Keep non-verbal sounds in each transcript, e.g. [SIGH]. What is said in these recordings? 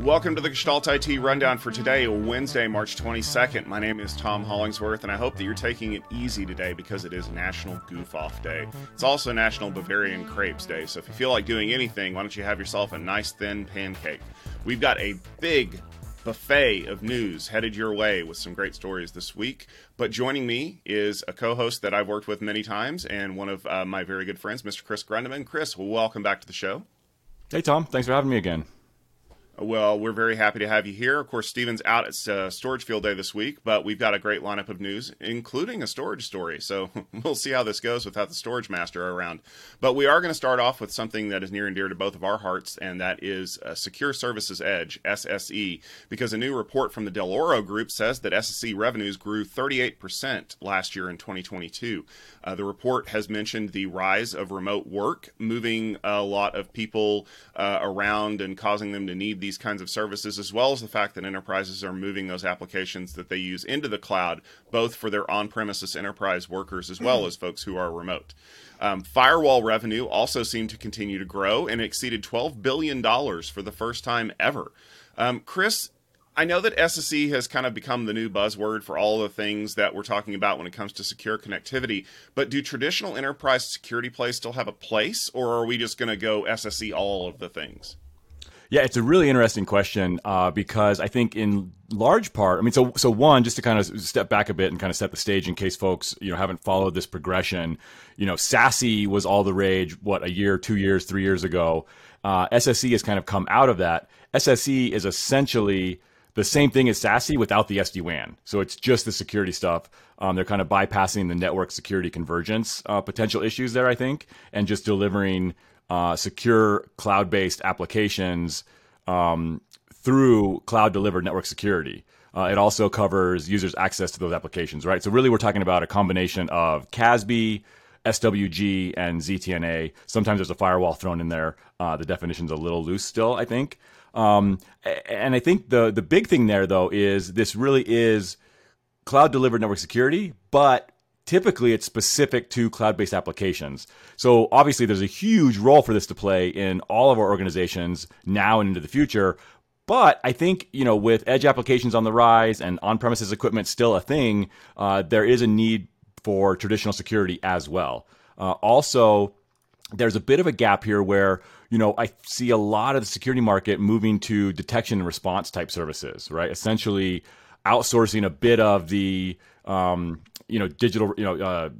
Welcome to the Gestalt IT Rundown for today, Wednesday, March 22nd. My name is Tom Hollingsworth, and I hope that you're taking it easy today because it is National Goof Off Day. It's also National Bavarian Crepes Day, so if you feel like doing anything, why don't you have yourself a nice thin pancake? We've got a big buffet of news headed your way with some great stories this week. But joining me is a co host that I've worked with many times and one of uh, my very good friends, Mr. Chris Grundemann. Chris, welcome back to the show. Hey, Tom. Thanks for having me again. Well, we're very happy to have you here. Of course, Stephen's out at uh, Storage Field Day this week, but we've got a great lineup of news, including a storage story. So [LAUGHS] we'll see how this goes without the storage master around. But we are going to start off with something that is near and dear to both of our hearts, and that is uh, Secure Services Edge, SSE, because a new report from the Dell'Oro Group says that SSE revenues grew 38% last year in 2022. Uh, the report has mentioned the rise of remote work, moving a lot of people uh, around and causing them to need these kinds of services, as well as the fact that enterprises are moving those applications that they use into the cloud, both for their on premises enterprise workers as well as folks who are remote. Um, firewall revenue also seemed to continue to grow and exceeded $12 billion for the first time ever. Um, Chris, I know that SSE has kind of become the new buzzword for all the things that we're talking about when it comes to secure connectivity, but do traditional enterprise security plays still have a place, or are we just going to go SSE all of the things? Yeah, it's a really interesting question uh, because I think in large part, I mean, so so one, just to kind of step back a bit and kind of set the stage in case folks you know haven't followed this progression. You know, SASE was all the rage. What a year, two years, three years ago. Uh, SSE has kind of come out of that. SSE is essentially the same thing as SASE without the SD WAN. So it's just the security stuff. Um, they're kind of bypassing the network security convergence uh, potential issues there, I think, and just delivering uh, secure cloud based applications um, through cloud delivered network security. Uh, it also covers users' access to those applications, right? So really, we're talking about a combination of CASB, SWG, and ZTNA. Sometimes there's a firewall thrown in there. Uh, the definition's a little loose still, I think. Um, and I think the the big thing there though is this really is cloud delivered network security, but typically it's specific to cloud-based applications. So obviously there's a huge role for this to play in all of our organizations now and into the future. But I think you know with edge applications on the rise and on-premises equipment still a thing, uh, there is a need for traditional security as well. Uh, also, there's a bit of a gap here where you know I see a lot of the security market moving to detection and response type services, right? Essentially, outsourcing a bit of the um, you know digital you know uh,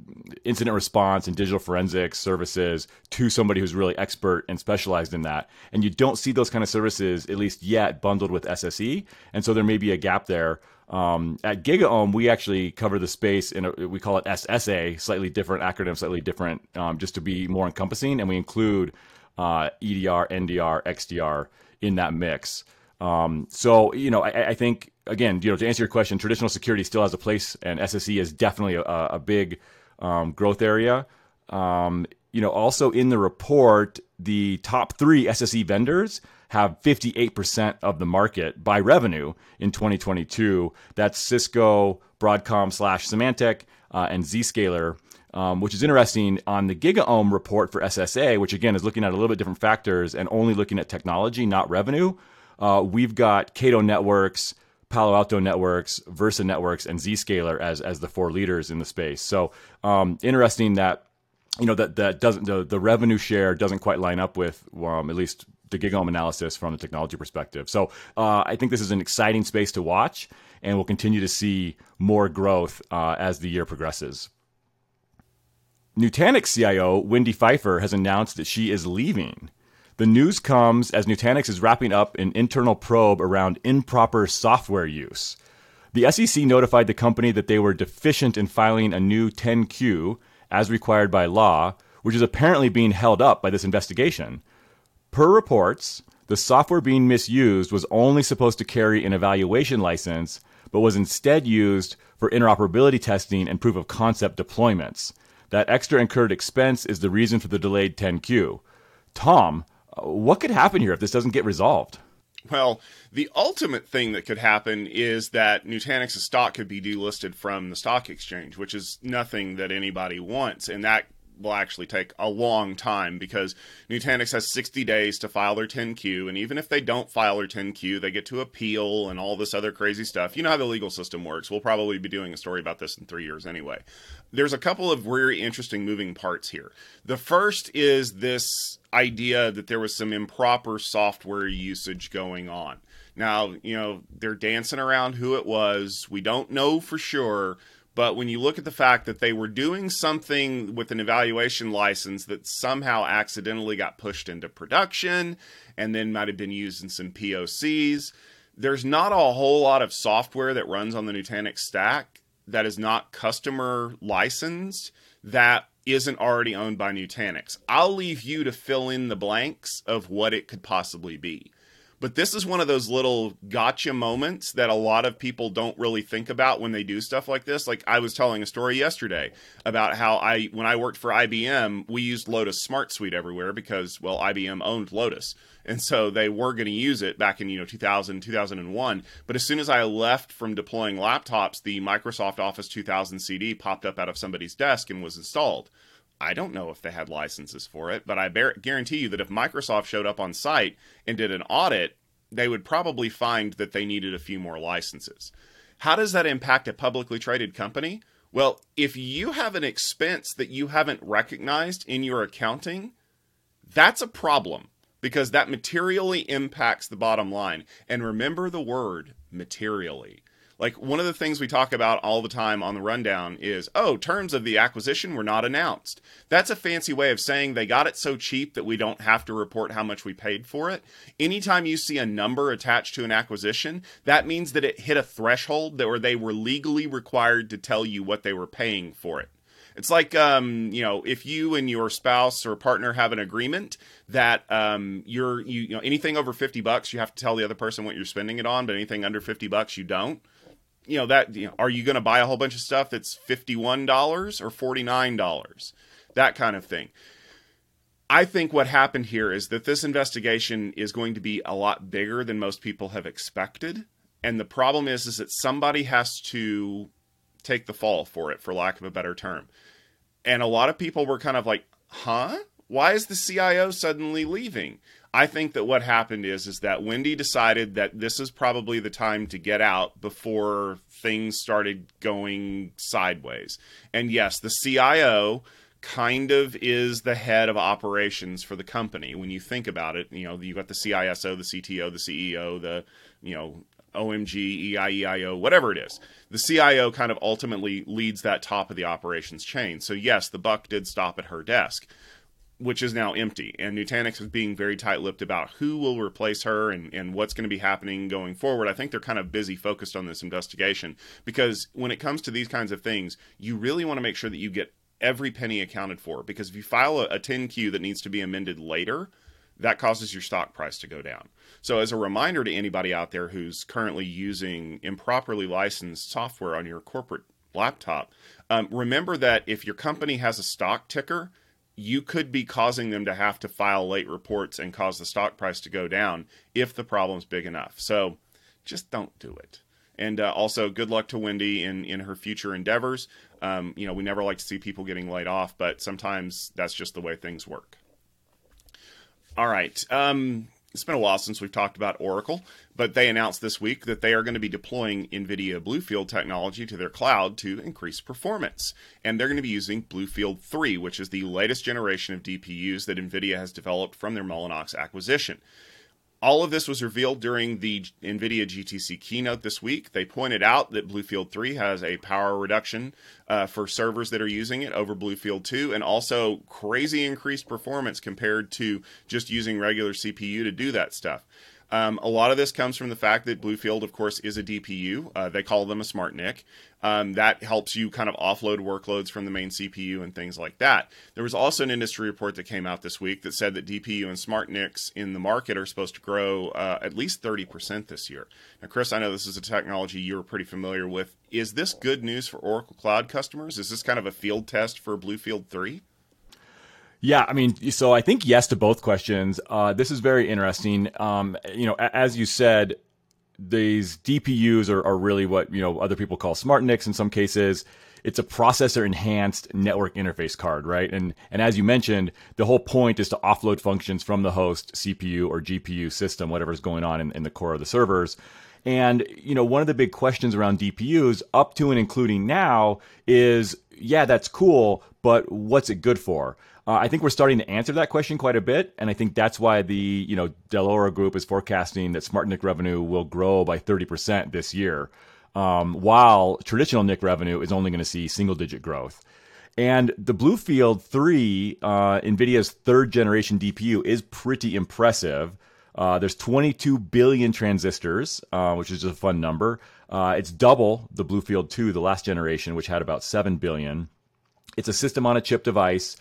incident response and digital forensics services to somebody who's really expert and specialized in that. And you don't see those kind of services at least yet bundled with sse and so there may be a gap there. Um, at GigaOM, we actually cover the space in a, we call it SSA, slightly different acronym, slightly different, um, just to be more encompassing, and we include uh, EDR, NDR, XDR in that mix. Um, so you know, I, I, think again, you know, to answer your question, traditional security still has a place, and SSE is definitely a, a big um, growth area. Um, you know, also in the report, the top three SSE vendors have 58% of the market by revenue in 2022. That's Cisco, Broadcom slash Symantec, uh, and Zscaler. Um, which is interesting on the GigaOM report for SSA, which again is looking at a little bit different factors and only looking at technology, not revenue. Uh, we've got Cato Networks, Palo Alto Networks, Versa Networks, and Zscaler as as the four leaders in the space. So um, interesting that you know that that doesn't the, the revenue share doesn't quite line up with um, at least the GigaOM analysis from the technology perspective. So uh, I think this is an exciting space to watch, and we'll continue to see more growth uh, as the year progresses. Nutanix CIO Wendy Pfeiffer has announced that she is leaving. The news comes as Nutanix is wrapping up an internal probe around improper software use. The SEC notified the company that they were deficient in filing a new 10Q, as required by law, which is apparently being held up by this investigation. Per reports, the software being misused was only supposed to carry an evaluation license, but was instead used for interoperability testing and proof of concept deployments. That extra incurred expense is the reason for the delayed 10Q. Tom, what could happen here if this doesn't get resolved? Well, the ultimate thing that could happen is that Nutanix's stock could be delisted from the stock exchange, which is nothing that anybody wants. And that will actually take a long time because Nutanix has 60 days to file their 10Q, and even if they don't file their 10Q, they get to appeal and all this other crazy stuff. You know how the legal system works. We'll probably be doing a story about this in three years anyway. There's a couple of very interesting moving parts here. The first is this idea that there was some improper software usage going on. Now, you know, they're dancing around who it was. We don't know for sure, but when you look at the fact that they were doing something with an evaluation license that somehow accidentally got pushed into production and then might have been used in some POCs, there's not a whole lot of software that runs on the Nutanix stack that is not customer licensed that isn't already owned by Nutanix. I'll leave you to fill in the blanks of what it could possibly be. But this is one of those little gotcha moments that a lot of people don't really think about when they do stuff like this. Like I was telling a story yesterday about how I, when I worked for IBM, we used Lotus Smart Suite everywhere because, well, IBM owned Lotus. And so they were going to use it back in, you know, 2000, 2001. But as soon as I left from deploying laptops, the Microsoft Office 2000 CD popped up out of somebody's desk and was installed. I don't know if they had licenses for it, but I guarantee you that if Microsoft showed up on site and did an audit, they would probably find that they needed a few more licenses. How does that impact a publicly traded company? Well, if you have an expense that you haven't recognized in your accounting, that's a problem because that materially impacts the bottom line. And remember the word materially. Like one of the things we talk about all the time on the rundown is, oh, terms of the acquisition were not announced. That's a fancy way of saying they got it so cheap that we don't have to report how much we paid for it. Anytime you see a number attached to an acquisition, that means that it hit a threshold that where they were legally required to tell you what they were paying for it. It's like, um, you know, if you and your spouse or partner have an agreement that um, you're, you, you know, anything over 50 bucks, you have to tell the other person what you're spending it on, but anything under 50 bucks, you don't you know that you know, are you going to buy a whole bunch of stuff that's $51 or $49 that kind of thing. I think what happened here is that this investigation is going to be a lot bigger than most people have expected and the problem is is that somebody has to take the fall for it for lack of a better term. And a lot of people were kind of like huh? Why is the cio suddenly leaving I think that what happened is is that Wendy decided that this is probably the time to get out before things started going sideways. And yes, the CIO kind of is the head of operations for the company when you think about it. You know, you've got the CISO, the CTO, the CEO, the you know OMG, EIEIO, whatever it is. The CIO kind of ultimately leads that top of the operations chain. So yes, the buck did stop at her desk which is now empty. And Nutanix is being very tight lipped about who will replace her and, and what's going to be happening going forward. I think they're kind of busy focused on this investigation because when it comes to these kinds of things, you really want to make sure that you get every penny accounted for. Because if you file a, a 10Q that needs to be amended later, that causes your stock price to go down. So, as a reminder to anybody out there who's currently using improperly licensed software on your corporate laptop, um, remember that if your company has a stock ticker, you could be causing them to have to file late reports and cause the stock price to go down if the problem's big enough. So just don't do it. And uh, also, good luck to Wendy in, in her future endeavors. Um, you know, we never like to see people getting laid off, but sometimes that's just the way things work. All right. Um, it's been a while since we've talked about Oracle, but they announced this week that they are going to be deploying NVIDIA Bluefield technology to their cloud to increase performance. And they're going to be using Bluefield 3, which is the latest generation of DPUs that NVIDIA has developed from their Mellanox acquisition. All of this was revealed during the NVIDIA GTC keynote this week. They pointed out that Bluefield 3 has a power reduction uh, for servers that are using it over Bluefield 2 and also crazy increased performance compared to just using regular CPU to do that stuff. Um, a lot of this comes from the fact that Bluefield, of course, is a DPU. Uh, they call them a smart NIC. Um, that helps you kind of offload workloads from the main CPU and things like that. There was also an industry report that came out this week that said that DPU and smart NICs in the market are supposed to grow uh, at least 30% this year. Now, Chris, I know this is a technology you're pretty familiar with. Is this good news for Oracle Cloud customers? Is this kind of a field test for Bluefield 3? Yeah, I mean, so I think yes to both questions. Uh, this is very interesting. Um, you know, as you said, these DPUs are, are, really what you know other people call smart NICs in some cases. it's a processor enhanced network interface card, right? And and as you mentioned, the whole point is to offload functions from the host CPU or GPU system, whatever's going on in, in the core of the servers. And you know, one of the big questions around DPUs, up to and including now, is yeah, that's cool, but what's it good for? Uh, I think we're starting to answer that question quite a bit, and I think that's why the you know Dell'Oro Group is forecasting that SmartNIC revenue will grow by 30% this year, um, while traditional NIC revenue is only going to see single-digit growth. And the Bluefield 3, uh, NVIDIA's third generation DPU, is pretty impressive. Uh, there's 22 billion transistors, uh, which is just a fun number. Uh, it's double the Bluefield 2, the last generation, which had about 7 billion. It's a system on a chip device.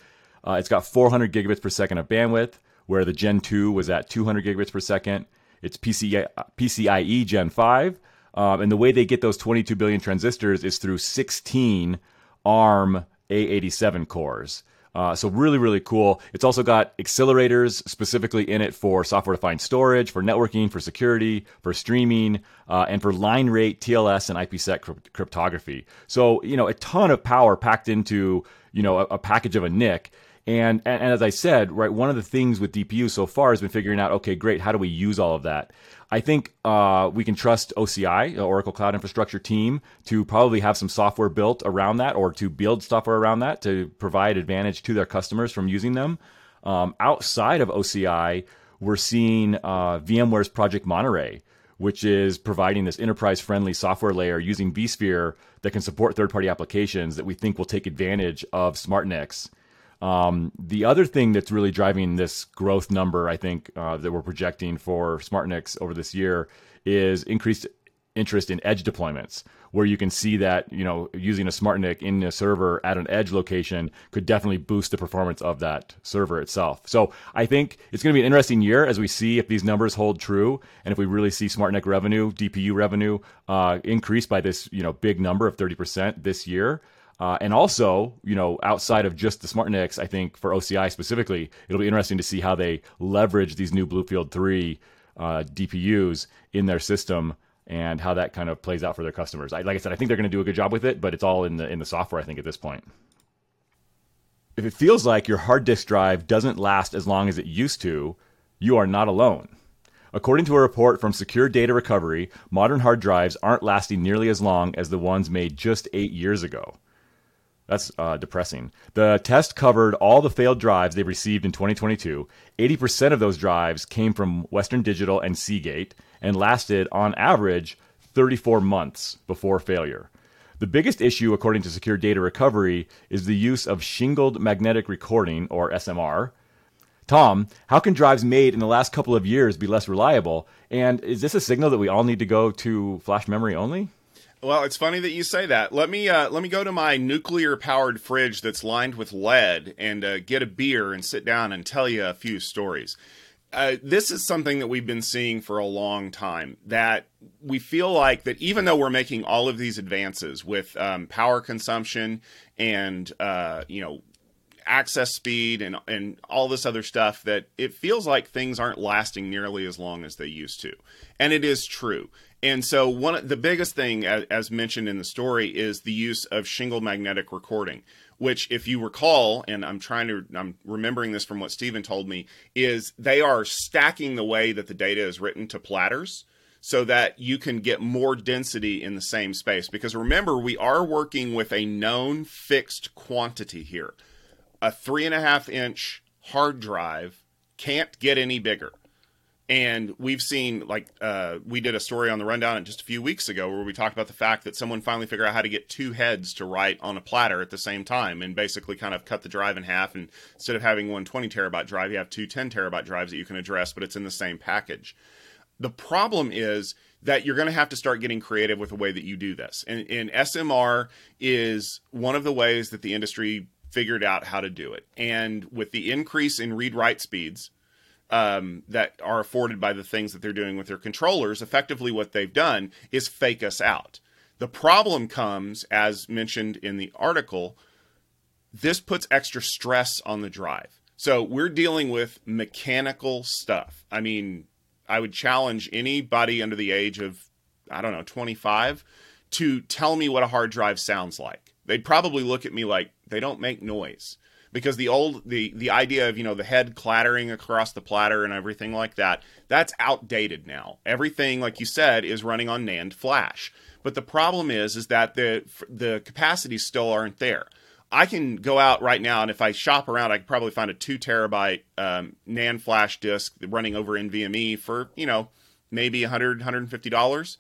Uh, it's got 400 gigabits per second of bandwidth, where the Gen 2 was at 200 gigabits per second. It's PCI, PCIe Gen 5. Um, and the way they get those 22 billion transistors is through 16 ARM A87 cores. Uh, so really, really cool. It's also got accelerators specifically in it for software-defined storage, for networking, for security, for streaming, uh, and for line rate TLS and IPsec crypt- cryptography. So you know, a ton of power packed into you know a, a package of a NIC. And, and, as I said, right, one of the things with DPU so far has been figuring out, okay, great, how do we use all of that? I think uh, we can trust OCI, Oracle Cloud Infrastructure team, to probably have some software built around that or to build software around that to provide advantage to their customers from using them. Um, outside of OCI, we're seeing uh, VMware's Project Monterey, which is providing this enterprise friendly software layer using vSphere that can support third party applications that we think will take advantage of SmartNICs um, the other thing that's really driving this growth number, I think, uh, that we're projecting for SmartNICs over this year is increased interest in edge deployments, where you can see that you know using a SmartNIC in a server at an edge location could definitely boost the performance of that server itself. So I think it's going to be an interesting year as we see if these numbers hold true, and if we really see SmartNIC revenue, DPU revenue, uh, increase by this you know big number of thirty percent this year. Uh, and also, you know, outside of just the SmartNICs, I think for OCI specifically, it'll be interesting to see how they leverage these new Bluefield 3 uh, DPUs in their system and how that kind of plays out for their customers. I, like I said, I think they're going to do a good job with it, but it's all in the in the software. I think at this point. If it feels like your hard disk drive doesn't last as long as it used to, you are not alone. According to a report from Secure Data Recovery, modern hard drives aren't lasting nearly as long as the ones made just eight years ago. That's uh, depressing. The test covered all the failed drives they received in 2022. 80% of those drives came from Western Digital and Seagate and lasted, on average, 34 months before failure. The biggest issue, according to Secure Data Recovery, is the use of shingled magnetic recording, or SMR. Tom, how can drives made in the last couple of years be less reliable? And is this a signal that we all need to go to flash memory only? Well, it's funny that you say that. Let me uh, let me go to my nuclear powered fridge that's lined with lead and uh, get a beer and sit down and tell you a few stories. Uh, this is something that we've been seeing for a long time. That we feel like that even though we're making all of these advances with um, power consumption and uh, you know access speed and and all this other stuff that it feels like things aren't lasting nearly as long as they used to. And it is true. And so one of the biggest thing as, mentioned in the story is the use of shingle magnetic recording, which if you recall and I'm trying to I'm remembering this from what Stephen told me is they are stacking the way that the data is written to platters so that you can get more density in the same space because remember we are working with a known fixed quantity here a three and a half inch hard drive can't get any bigger. And we've seen, like, uh, we did a story on the rundown just a few weeks ago where we talked about the fact that someone finally figured out how to get two heads to write on a platter at the same time and basically kind of cut the drive in half. And instead of having one 20 terabyte drive, you have two 10 terabyte drives that you can address, but it's in the same package. The problem is that you're going to have to start getting creative with the way that you do this. And, and SMR is one of the ways that the industry figured out how to do it. And with the increase in read write speeds um, that are afforded by the things that they're doing with their controllers, effectively what they've done is fake us out. The problem comes, as mentioned in the article, this puts extra stress on the drive. So we're dealing with mechanical stuff. I mean, I would challenge anybody under the age of, I don't know, 25 to tell me what a hard drive sounds like They'd probably look at me like they don't make noise because the old the the idea of you know the head clattering across the platter and everything like that that's outdated now. Everything like you said is running on NAND flash. But the problem is is that the the capacities still aren't there. I can go out right now and if I shop around I could probably find a 2 terabyte um, NAND flash disk running over NVMe for you know maybe 100 150 dollars.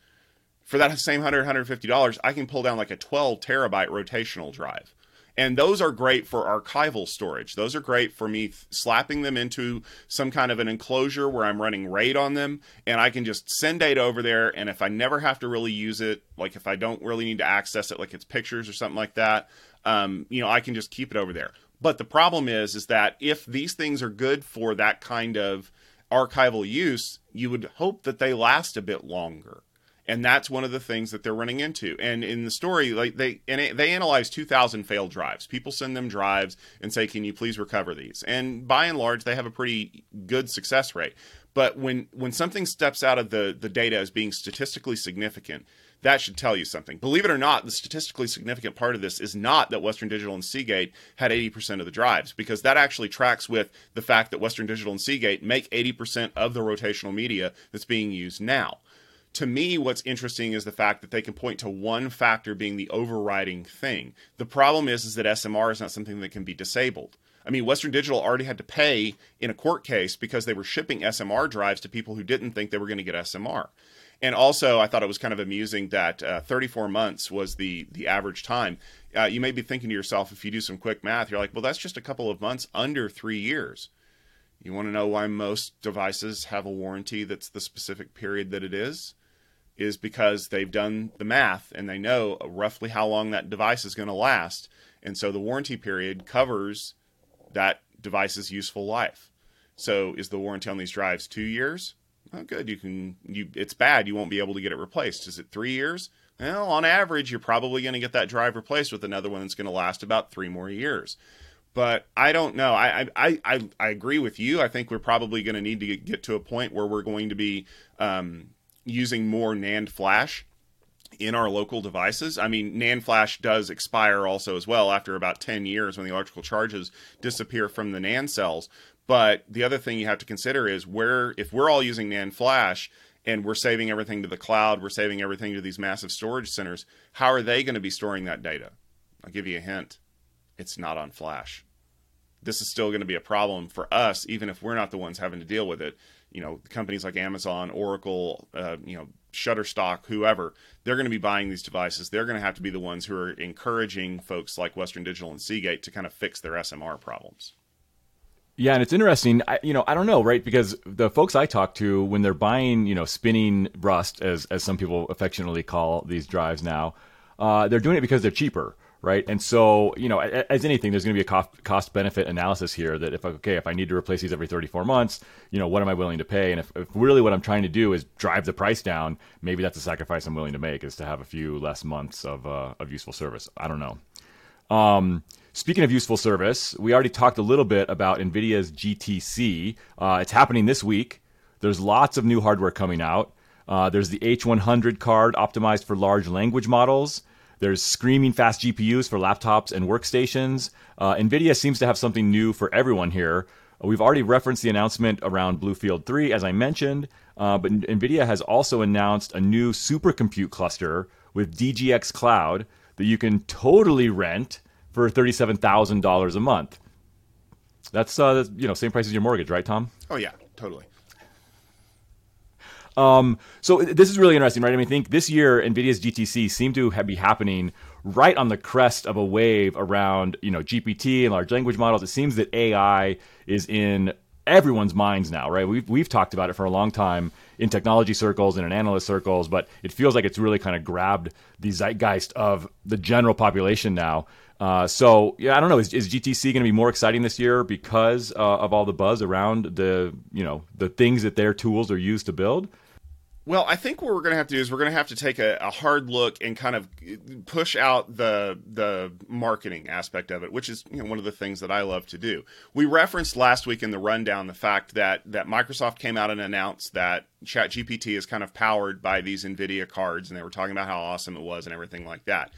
For that same 100 150 dollars I can pull down like a 12 terabyte rotational drive and those are great for archival storage. Those are great for me slapping them into some kind of an enclosure where I'm running RAID on them and I can just send data over there. And if I never have to really use it, like if I don't really need to access it, like it's pictures or something like that, um, you know, I can just keep it over there. But the problem is, is that if these things are good for that kind of archival use, you would hope that they last a bit longer and that's one of the things that they're running into. And in the story, like they and they analyze 2,000 failed drives. People send them drives and say, "Can you please recover these?" And by and large, they have a pretty good success rate. But when when something steps out of the the data as being statistically significant, that should tell you something. Believe it or not, the statistically significant part of this is not that Western Digital and Seagate had 80% of the drives, because that actually tracks with the fact that Western Digital and Seagate make 80% of the rotational media that's being used now to me, what's interesting is the fact that they can point to one factor being the overriding thing. The problem is, is that SMR is not something that can be disabled. I mean, Western Digital already had to pay in a court case because they were shipping SMR drives to people who didn't think they were going to get SMR. And also, I thought it was kind of amusing that uh, 34 months was the the average time. Uh, you may be thinking to yourself, if you do some quick math, you're like, well, that's just a couple of months under three years. You want to know why most devices have a warranty that's the specific period that it is? Is because they've done the math and they know roughly how long that device is going to last. And so the warranty period covers that device's useful life. So is the warranty on these drives two years? Oh, good. You can you. It's bad. You won't be able to get it replaced. Is it three years? Well, on average, you're probably going to get that drive replaced with another one that's going to last about three more years. But I don't know. I I I, I agree with you. I think we're probably going to need to get to a point where we're going to be um, using more NAND flash in our local devices. I mean, NAND flash does expire also as well after about 10 years when the electrical charges disappear from the NAND cells. But the other thing you have to consider is where, if we're all using NAND flash and we're saving everything to the cloud, we're saving everything to these massive storage centers, how are they going to be storing that data? I'll give you a hint it's not on flash. This is still going to be a problem for us, even if we're not the ones having to deal with it you know companies like Amazon, Oracle, uh, you know Shutterstock, whoever, they're going to be buying these devices. They're going to have to be the ones who are encouraging folks like Western Digital and Seagate to kind of fix their SMR problems. Yeah, and it's interesting. I, you know, I don't know, right? Because the folks I talk to, when they're buying, you know, spinning rust, as as some people affectionately call these drives now, uh, they're doing it because they're cheaper right? And so, you know, as anything, there's going to be a cost, cost benefit analysis here. That if okay, if I need to replace these every 34 months, you know, what am I willing to pay? And if, if really what I'm trying to do is drive the price down, maybe that's a sacrifice I'm willing to make is to have a few less months of uh, of useful service. I don't know. Um, speaking of useful service, we already talked a little bit about NVIDIA's GTC. Uh, it's happening this week. There's lots of new hardware coming out. Uh, there's the H100 card optimized for large language models. There's screaming fast GPUs for laptops and workstations. Uh, NVIDIA seems to have something new for everyone here. We've already referenced the announcement around Bluefield 3, as I mentioned, uh, but NVIDIA has also announced a new supercompute cluster with DGX Cloud that you can totally rent for $37,000 a month. That's, uh, you know, same price as your mortgage, right, Tom? Oh, yeah, totally. Um, so this is really interesting, right? I mean, I think this year NVIDIA's GTC seemed to be happening right on the crest of a wave around, you know, GPT and large language models. It seems that AI is in everyone's minds now, right? We've, we've talked about it for a long time in technology circles and in analyst circles, but it feels like it's really kind of grabbed the zeitgeist of the general population now. Uh, so yeah, I don't know. Is, is GTC going to be more exciting this year because uh, of all the buzz around the you know the things that their tools are used to build? Well, I think what we're going to have to do is we're going to have to take a, a, hard look and kind of push out the the marketing aspect of it, which is you know, one of the things that I love to do. We referenced last week in the rundown the fact that that Microsoft came out and announced that ChatGPT is kind of powered by these NVIDIA cards, and they were talking about how awesome it was and everything like that.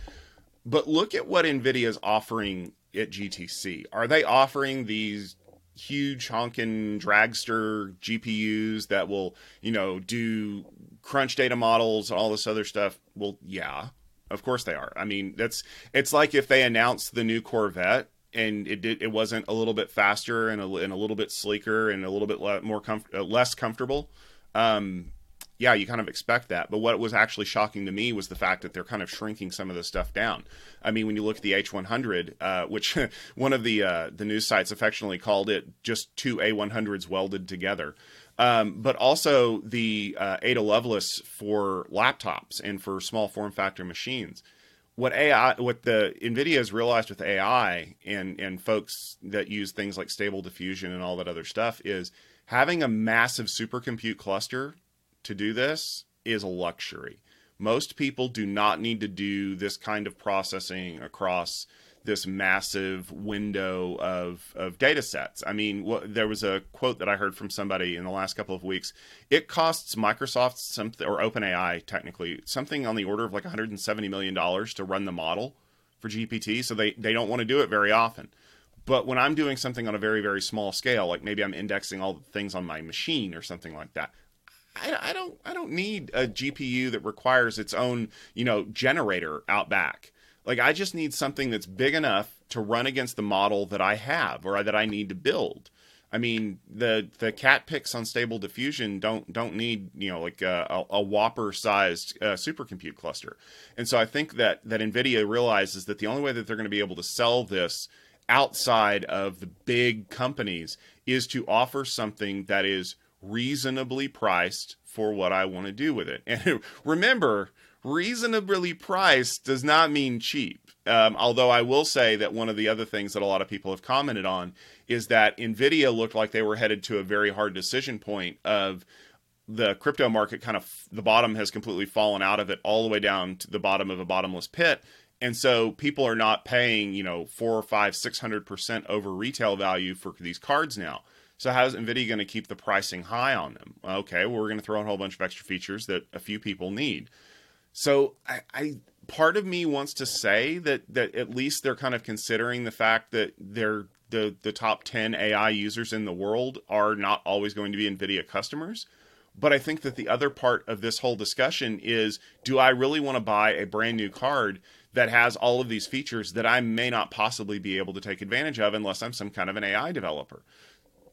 But look at what NVIDIA is offering at GTC. Are they offering these huge honking dragster GPUs that will, you know, do crunch data models, all this other stuff? Well, yeah, of course they are. I mean, that's it's like if they announced the new Corvette and it did it wasn't a little bit faster and a, and a little bit sleeker and a little bit le- more comf- uh, less comfortable. Um, yeah, you kind of expect that. But what was actually shocking to me was the fact that they're kind of shrinking some of the stuff down. I mean, when you look at the H100, uh, which [LAUGHS] one of the uh, the news sites affectionately called it just two A100s welded together. Um, but also the uh, Ada Lovelace for laptops and for small form factor machines. What AI, what the NVIDIA has realized with AI and and folks that use things like Stable Diffusion and all that other stuff is having a massive supercompute cluster to do this is a luxury. Most people do not need to do this kind of processing across this massive window of, of data sets. I mean, what, there was a quote that I heard from somebody in the last couple of weeks. It costs Microsoft something, or OpenAI technically, something on the order of like $170 million to run the model for GPT. So they, they don't want to do it very often. But when I'm doing something on a very, very small scale, like maybe I'm indexing all the things on my machine or something like that, I, I don't I don't need a GPU that requires its own you know generator out back. Like I just need something that's big enough to run against the model that I have or that I need to build. I mean, the the cat pics on stable diffusion don't don't need you know like a, a, a whopper sized uh, supercompute cluster, and so I think that that Nvidia realizes that the only way that they're going to be able to sell this outside of the big companies is to offer something that is reasonably priced for what I want to do with it. And [LAUGHS] remember, reasonably priced does not mean cheap. Um, although I will say that one of the other things that a lot of people have commented on is that Nvidia looked like they were headed to a very hard decision point of the crypto market kind of the bottom has completely fallen out of it all the way down to the bottom of a bottomless pit and so people are not paying you know four or five six hundred percent over retail value for these cards now so how's NVIDIA going to keep the pricing high on them? Okay, well, we're going to throw in a whole bunch of extra features that a few people need. So I, I part of me wants to say that that at least they're kind of considering the fact that they're the the top 10 AI users in the world are not always going to be Nvidia customers. But I think that the other part of this whole discussion is do I really want to buy a brand new card that has all of these features that I may not possibly be able to take advantage of unless I'm some kind of an AI developer?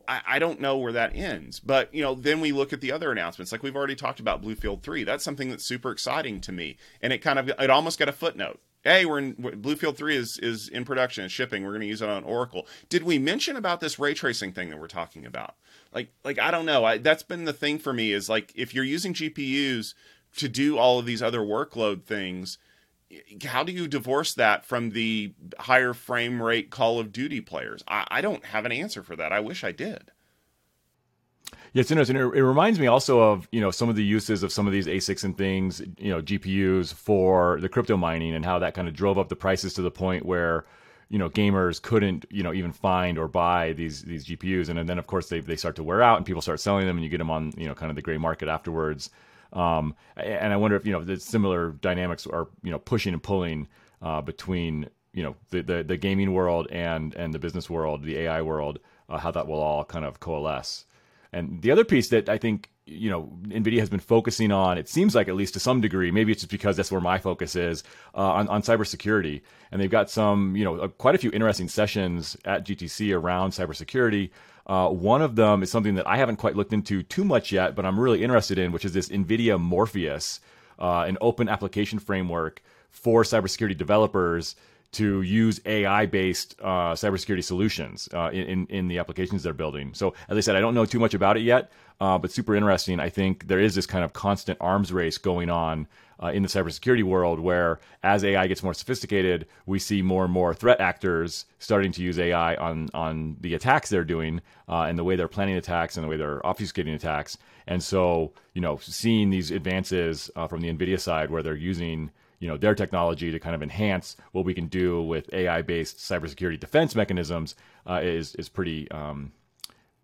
I, I don't know where that ends. But you know, then we look at the other announcements, like we've already talked about Bluefield Three. That's something that's super exciting to me, and it kind of it almost got a footnote. Hey, we're in Bluefield Three is is in production and shipping. We're going to use it on Oracle. Did we mention about this ray tracing thing that we're talking about? Like, like I don't know. I, that's been the thing for me is like if you're using GPUs to do all of these other workload things how do you divorce that from the higher frame rate Call of Duty players? I, I don't have an answer for that. I wish I did. Yeah, it's interesting. It, reminds me also of you know some of the uses of some of these ASICs and things, you know, GPUs for the crypto mining and how that kind of drove up the prices to the point where you know gamers couldn't you know even find or buy these these GPUs, and then of course they they start to wear out and people start selling them, and you get them on you know kind of the gray market afterwards. Um, and I wonder if you know the similar dynamics are you know pushing and pulling uh, between you know the, the, the gaming world and and the business world, the AI world, uh, how that will all kind of coalesce. And the other piece that I think you know Nvidia has been focusing on, it seems like at least to some degree, maybe it's just because that's where my focus is uh, on on cybersecurity, and they've got some you know quite a few interesting sessions at GTC around cybersecurity. Uh, one of them is something that I haven't quite looked into too much yet, but I'm really interested in, which is this NVIDIA Morpheus, uh, an open application framework for cybersecurity developers to use AI-based uh, cybersecurity solutions uh, in in the applications they're building. So, as I said, I don't know too much about it yet, uh, but super interesting. I think there is this kind of constant arms race going on uh, in the cybersecurity world, where as AI gets more sophisticated, we see more and more threat actors starting to use AI on on the attacks they're doing uh, and the way they're planning attacks and the way they're obfuscating attacks. And so, you know, seeing these advances uh, from the NVIDIA side, where they're using you know their technology to kind of enhance what we can do with AI-based cybersecurity defense mechanisms uh, is is pretty um,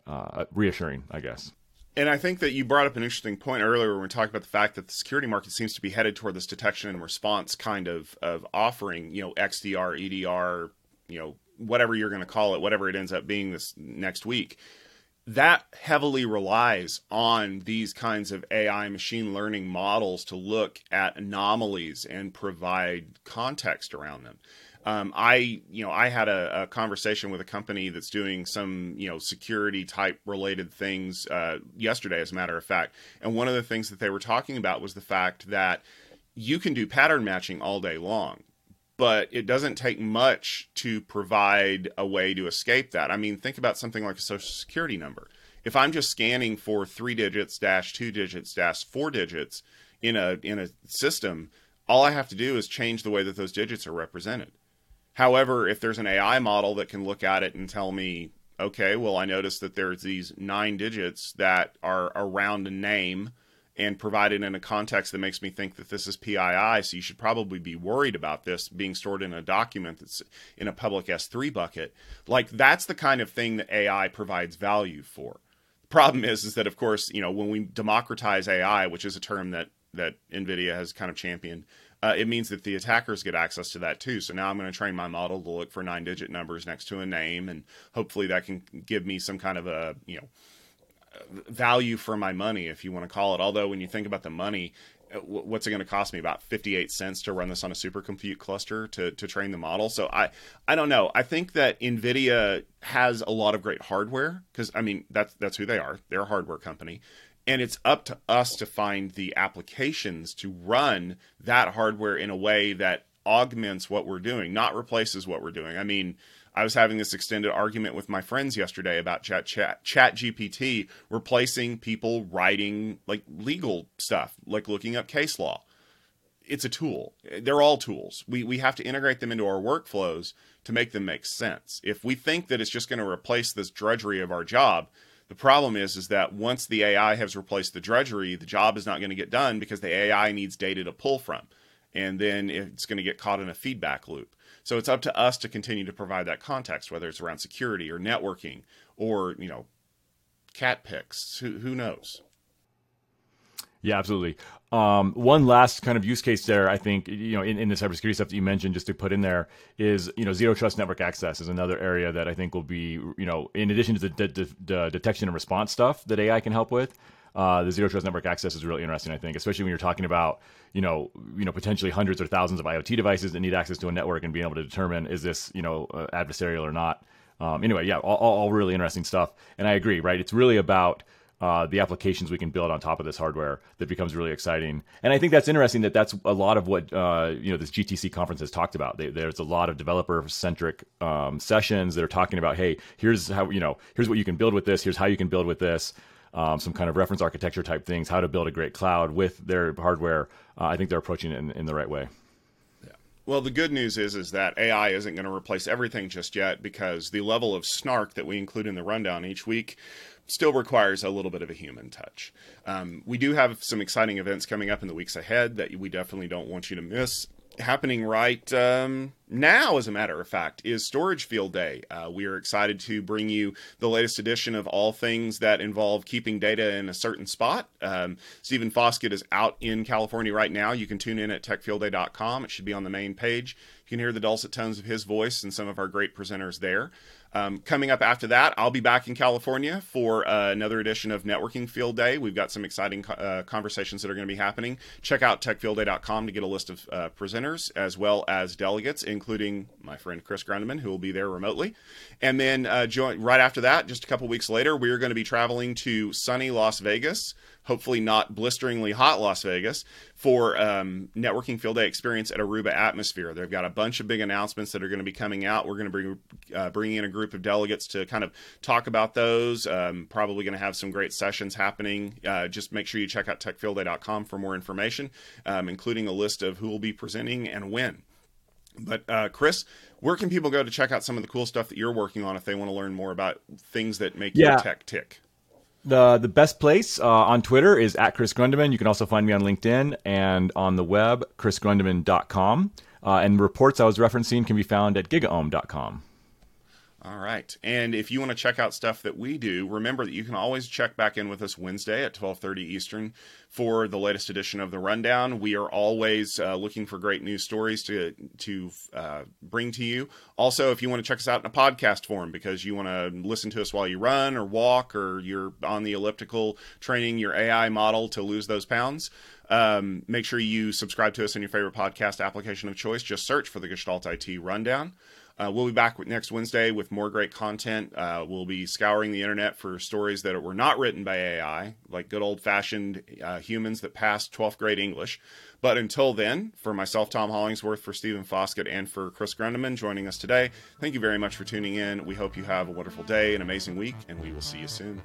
uh, reassuring, I guess. And I think that you brought up an interesting point earlier when we talked about the fact that the security market seems to be headed toward this detection and response kind of of offering, you know, XDR, EDR, you know, whatever you're going to call it, whatever it ends up being this next week. That heavily relies on these kinds of AI machine learning models to look at anomalies and provide context around them um, I, you know, I had a, a, conversation with a company that's doing some, you know, security type related things uh, yesterday, as a matter of fact. And one of the things that they were talking about was the fact that you can do pattern matching all day long, but it doesn't take much to provide a way to escape that. I mean, think about something like a social security number. If I'm just scanning for three digits, dash two digits, dash four digits in a in a system, all I have to do is change the way that those digits are represented However, if there's an AI model that can look at it and tell me, okay, well, I noticed that there's these nine digits that are around a name and provided in a context that makes me think that this is PII, so you should probably be worried about this being stored in a document that's in a public S3 bucket. Like that's the kind of thing that AI provides value for. The problem is, is that of course, you know, when we democratize AI, which is a term that that NVIDIA has kind of championed, uh, it means that the attackers get access to that too. So now I'm going to train my model to look for nine digit numbers next to a name, and hopefully that can give me some kind of a you know value for my money, if you want to call it. Although when you think about the money, uh, what's it going to cost me? About 58 cents to run this on a supercompute cluster to, to train the model? So i i don't know. I think that nvidia has a lot of great hardware because i mean that's that's who they are. They're a hardware company and it's up to us to find the applications to run that hardware in a way that augments what we're doing, not replaces what we're doing. I mean, I was having this extended argument with my friends yesterday about chat chat chat GPT replacing people writing like legal stuff, like looking up case law. It's a tool. They're all tools. We we have to integrate them into our workflows to make them make sense. If we think that it's just going to replace this drudgery of our job, the problem is, is that once the AI has replaced the drudgery, the job is not going to get done because the AI needs data to pull from, and then it's going to get caught in a feedback loop. So it's up to us to continue to provide that context, whether it's around security or networking or you know, cat pics. Who who knows? Yeah, absolutely. Um, one last kind of use case there, I think, you know, in, in the cybersecurity stuff that you mentioned, just to put in there, is you know, zero trust network access is another area that I think will be, you know, in addition to the, de- de- de- detection and response stuff that AI can help with. Uh, the zero trust network access is really interesting, I think, especially when you're talking about, you know, you know, potentially hundreds or thousands of IoT devices that need access to a network and being able to determine is this, you know, uh, adversarial or not. Um, anyway, yeah, all, all really interesting stuff, and I agree. Right, it's really about uh, the applications we can build on top of this hardware that becomes really exciting. And I think that's interesting that that's a lot of what uh, you know this GTC conference has talked about. They, there's a lot of developer centric um, sessions that are talking about, hey, here's how you know, here's what you can build with this. Here's how you can build with this. Um, some kind of reference architecture type things, how to build a great cloud with their hardware. Uh, I think they're approaching it in, in the right way. Well, the good news is is that AI isn't going to replace everything just yet because the level of snark that we include in the rundown each week still requires a little bit of a human touch. Um, we do have some exciting events coming up in the weeks ahead that we definitely don't want you to miss. Happening right um, now, as a matter of fact, is Storage Field Day. Uh, we are excited to bring you the latest edition of all things that involve keeping data in a certain spot. Um, Stephen Foskett is out in California right now. You can tune in at techfieldday.com. It should be on the main page. You can hear the dulcet tones of his voice and some of our great presenters there. Um, coming up after that, I'll be back in California for uh, another edition of Networking Field Day. We've got some exciting uh, conversations that are going to be happening. Check out techfieldday.com to get a list of uh, presenters as well as delegates, including my friend Chris Grundemann, who will be there remotely. And then uh, join, right after that, just a couple weeks later, we're going to be traveling to sunny Las Vegas hopefully not blisteringly hot Las Vegas, for um, Networking Field Day experience at Aruba Atmosphere. They've got a bunch of big announcements that are going to be coming out. We're going to bring uh, bring in a group of delegates to kind of talk about those. Um, probably going to have some great sessions happening. Uh, just make sure you check out techfieldday.com for more information, um, including a list of who will be presenting and when. But uh, Chris, where can people go to check out some of the cool stuff that you're working on if they want to learn more about things that make yeah. your tech tick? The the best place uh, on Twitter is at Chris Grundemann. You can also find me on LinkedIn and on the web, chrisgrundemann.com. Uh, and reports I was referencing can be found at gigaom.com. All right. And if you want to check out stuff that we do, remember that you can always check back in with us Wednesday at 12:30 Eastern for the latest edition of the Rundown. We are always uh, looking for great news stories to to uh, bring to you. Also, if you want to check us out in a podcast form because you want to listen to us while you run or walk or you're on the elliptical training your AI model to lose those pounds, um, make sure you subscribe to us in your favorite podcast application of choice. Just search for the Gestalt IT Rundown. Uh, we'll be back next Wednesday with more great content. Uh, we'll be scouring the internet for stories that were not written by AI, like good old fashioned uh, humans that passed 12th grade English. But until then, for myself, Tom Hollingsworth, for Stephen Foskett, and for Chris Grundemann joining us today, thank you very much for tuning in. We hope you have a wonderful day, an amazing week, and we will see you soon.